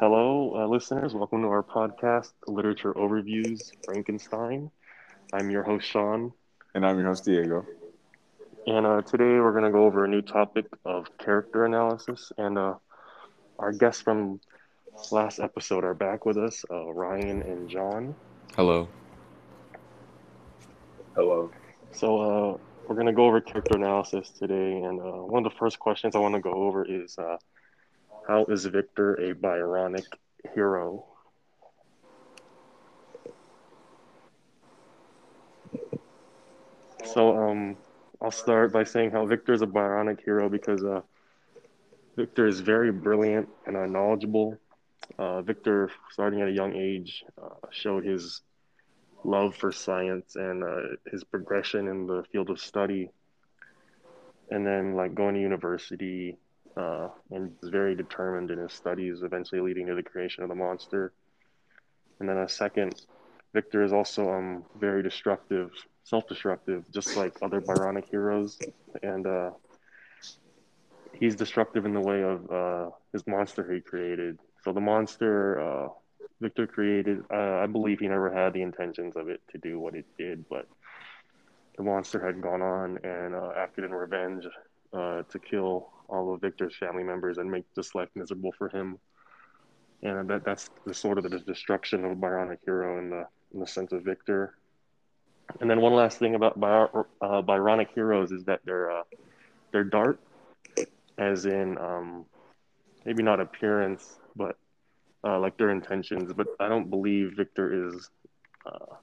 Hello, uh, listeners. Welcome to our podcast, Literature Overviews Frankenstein. I'm your host, Sean. And I'm your host, Diego. And uh, today we're going to go over a new topic of character analysis. And uh, our guests from last episode are back with us uh, Ryan and John. Hello. Hello. So, uh, we're going to go over character analysis today. And uh, one of the first questions I want to go over is uh, How is Victor a Byronic hero? So, um, I'll start by saying how Victor is a Byronic hero because uh, Victor is very brilliant and uh, knowledgeable. Uh, Victor, starting at a young age, uh, showed his love for science and uh, his progression in the field of study. And then, like going to university, uh, and was very determined in his studies, eventually leading to the creation of the monster. And then a second, Victor is also um very destructive, self-destructive, just like other Byronic heroes, and uh, he's destructive in the way of uh, his monster he created. So the monster uh, Victor created, uh, I believe he never had the intentions of it to do what it did, but the monster had gone on and uh, acted in revenge to kill all of Victor's family members and make this life miserable for him. And that that's the sort of the destruction of a Byronic hero in the in the sense of Victor. And then one last thing about By- uh, Byronic heroes is that they're uh, they're dark, as in um, maybe not appearance, but uh, like their intentions. But I don't believe Victor is uh,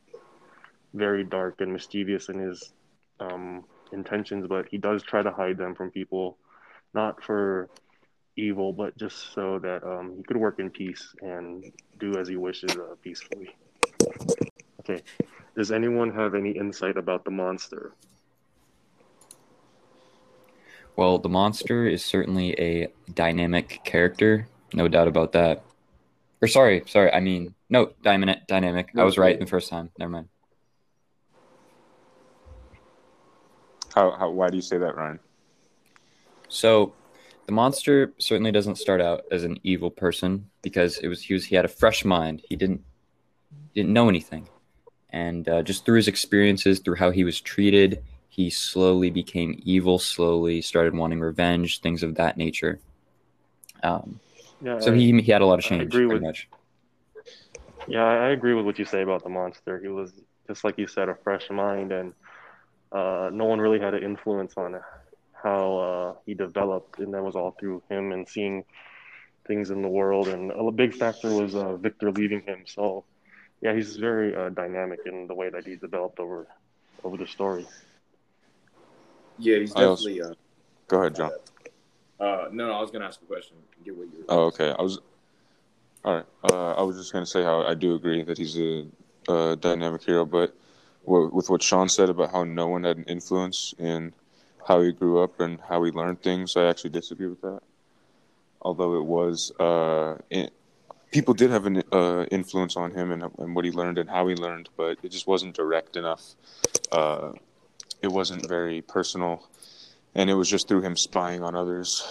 very dark and mischievous in his um, intentions, but he does try to hide them from people, not for evil, but just so that um, he could work in peace and do as he wishes uh, peacefully. Okay. Does anyone have any insight about the monster? Well, the monster is certainly a dynamic character, no doubt about that. Or sorry, sorry, I mean no, dynamic. Dynamic. I was right the first time. Never mind. How, how why do you say that, Ryan? So, the monster certainly doesn't start out as an evil person because it was he was he had a fresh mind. He didn't didn't know anything, and uh, just through his experiences, through how he was treated, he slowly became evil. Slowly started wanting revenge, things of that nature. Um, Yeah, so I- he he had a lot of I change, agree pretty with- much. Yeah, I I agree with what you say about the monster. He was just like you said, a fresh mind, and uh, no one really had an influence on how uh, he developed, and that was all through him and seeing things in the world. And a big factor was uh, Victor leaving him. So, yeah, he's very uh, dynamic in the way that he's developed over over the story. Yeah, he's I also- definitely. Uh, Go ahead, John. uh, no, no, I was gonna ask a question. Get what you. were- Oh, okay. I was. All right. Uh, I was just gonna say how I do agree that he's a, a dynamic hero, but with what Sean said about how no one had an influence in how he grew up and how he learned things, I actually disagree with that. Although it was, uh, people did have an uh, influence on him and, and what he learned and how he learned, but it just wasn't direct enough. Uh, it wasn't very personal, and it was just through him spying on others.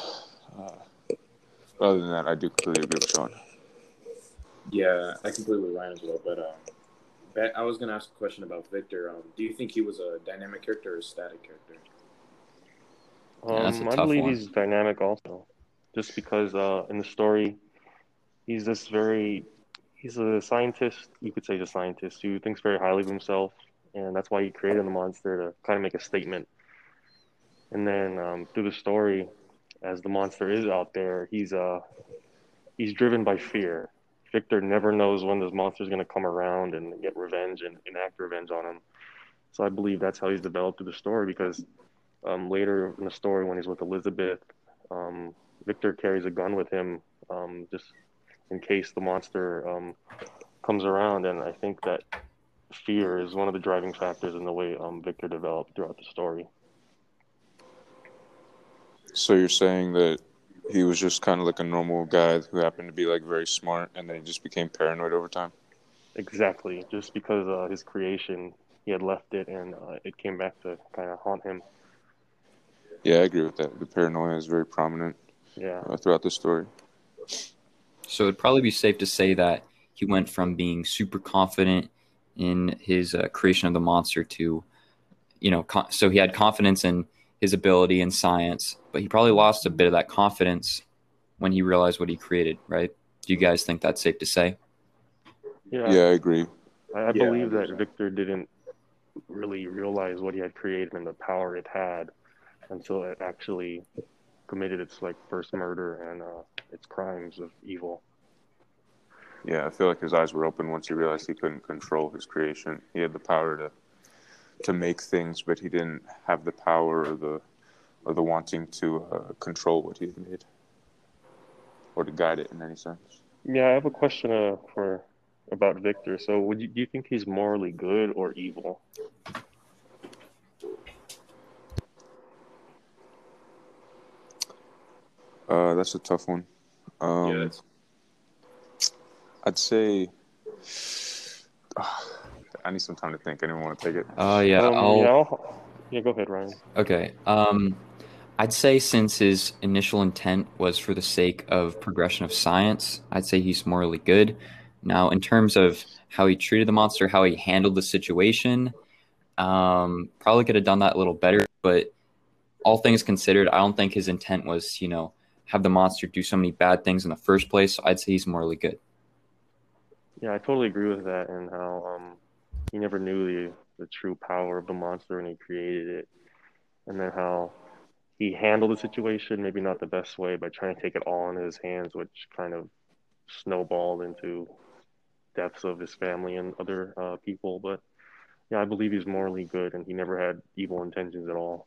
Uh, other than that, I do completely agree with Sean. Yeah, I completely agree with Ryan as well. But um, I was gonna ask a question about Victor. Um, do you think he was a dynamic character or a static character? Yeah, Um, I believe one. he's dynamic also, just because uh, in the story, he's this very, he's a scientist. You could say he's a scientist who thinks very highly of himself, and that's why he created the monster to kind of make a statement. And then um, through the story, as the monster is out there, he's uh, he's driven by fear. Victor never knows when this monster is going to come around and get revenge and enact revenge on him. So I believe that's how he's developed through the story because um, later in the story when he's with Elizabeth, um, Victor carries a gun with him um, just in case the monster um, comes around. And I think that fear is one of the driving factors in the way um, Victor developed throughout the story. So you're saying that he was just kind of like a normal guy who happened to be like very smart, and then he just became paranoid over time. Exactly, just because uh, his creation, he had left it and uh, it came back to kind of haunt him. Yeah, I agree with that. The paranoia is very prominent Yeah. uh, throughout the story. So it'd probably be safe to say that he went from being super confident in his uh, creation of the monster to, you know, con- so he had confidence in his ability in science, but he probably lost a bit of that confidence when he realized what he created, right? Do you guys think that's safe to say? Yeah, Yeah, I agree. I, I Yeah, believe I that. Victor didn't really realize what he had created and the power it had until it actually committed its like first murder and uh, its crimes of evil. Yeah, I feel like his eyes were open once he realized he couldn't control his creation. He had the power to to make things, but he didn't have the power or the or the wanting to uh, control what he had made or to guide it in any sense. Yeah, I have a question uh, for about Victor. So, would you do you think he's morally good or evil? Uh, that's a tough one. Um, yeah, I'd say. I need some time to think. I didn't want to take it. Oh yeah, Um, I'll, yeah, I'll, yeah, go ahead, Ryan. Okay. Um, I'd say since his initial intent was for the sake of progression of science, I'd say he's morally good. Now, in terms of how he treated the monster, how he handled the situation, um, probably could have done that a little better. But all things considered, I don't think his intent was, you know, have the monster do so many bad things in the first place. I'd say he's morally good. Yeah, I totally agree with that, and how um, he never knew the the true power of the monster when he created it, and then how he handled the situation maybe not the best way by trying to take it all in his hands, which kind of snowballed into deaths of his family and other uh, people. But yeah, I believe he's morally good, and he never had evil intentions at all.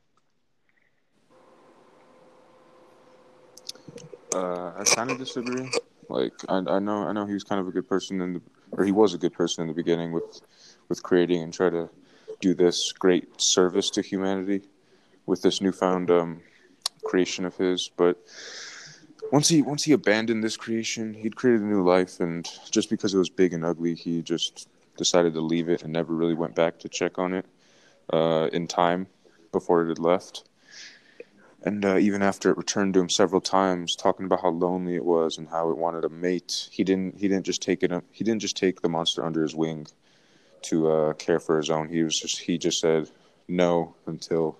Uh, I kind of disagree. Like I, I know I know he was kind of a good person in the or he was a good person in the beginning with with creating and try to do this great service to humanity with this newfound um, creation of his. But once he once he abandoned this creation, he'd created a new life, and just because it was big and ugly, he just decided to leave it and never really went back to check on it uh, in time before it had left. And uh, even after it returned to him several times, talking about how lonely it was and how it wanted a mate, he didn't. He didn't just take it. He didn't just take the monster under his wing to uh, care for his own. He was just. He just said no until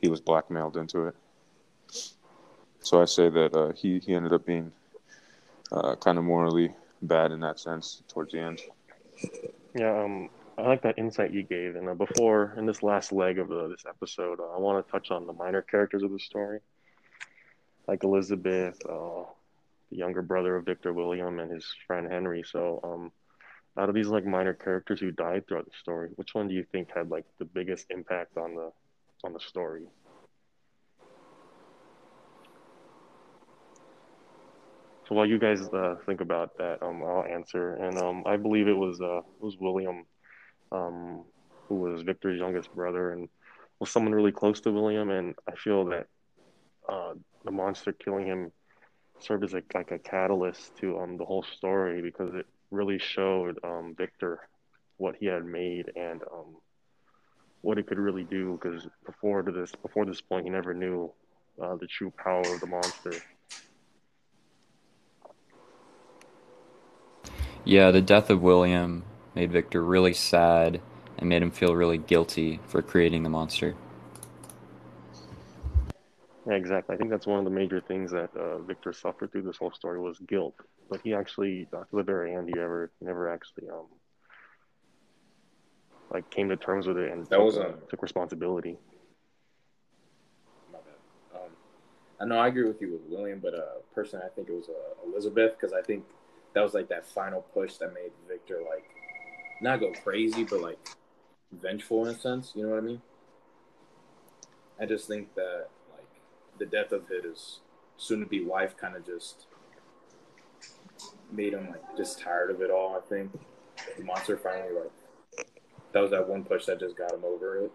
he was blackmailed into it. So I say that uh, he he ended up being uh, kind of morally bad in that sense towards the end. Yeah, um, I like that insight you gave. And uh, before, in this last leg of uh, this episode, uh, I want to touch on the minor characters of the story, like Elizabeth, uh, the younger brother of Victor William, and his friend Henry. So, um, out of these like minor characters who died throughout the story, which one do you think had like the biggest impact on the on the story? So while you guys uh, think about that, um, I'll answer. And um, I believe it was uh, it was William, um, who was Victor's youngest brother, and was someone really close to William. And I feel that uh, the monster killing him served as a, like a catalyst to um, the whole story because it really showed um, Victor what he had made and um, what it could really do. Because before to this before this point, he never knew uh, the true power of the monster. Yeah, the death of William made Victor really sad and made him feel really guilty for creating the monster. Yeah, exactly. I think that's one of the major things that uh, Victor suffered through this whole story was guilt. But he actually, uh, to the very end, he never, never actually, um, like came to terms with it and That took, was, uh, um, took responsibility. my bad. Um, I know I agree with you with William, but uh, personally, I think it was uh, Elizabeth because I think that was like that final push that made Victor like not go crazy, but like vengeful in a sense. You know what I mean? I just think that like the death of his soon-to-be wife kind of just made him like just tired of it all. I think the monster finally like that was that one push that just got him over it.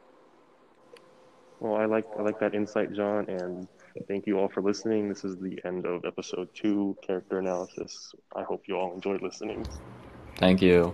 Well, I like, I like that insight, John, and thank you all for listening. This is the end of episode two, character analysis. I hope you all enjoyed listening. Thank you.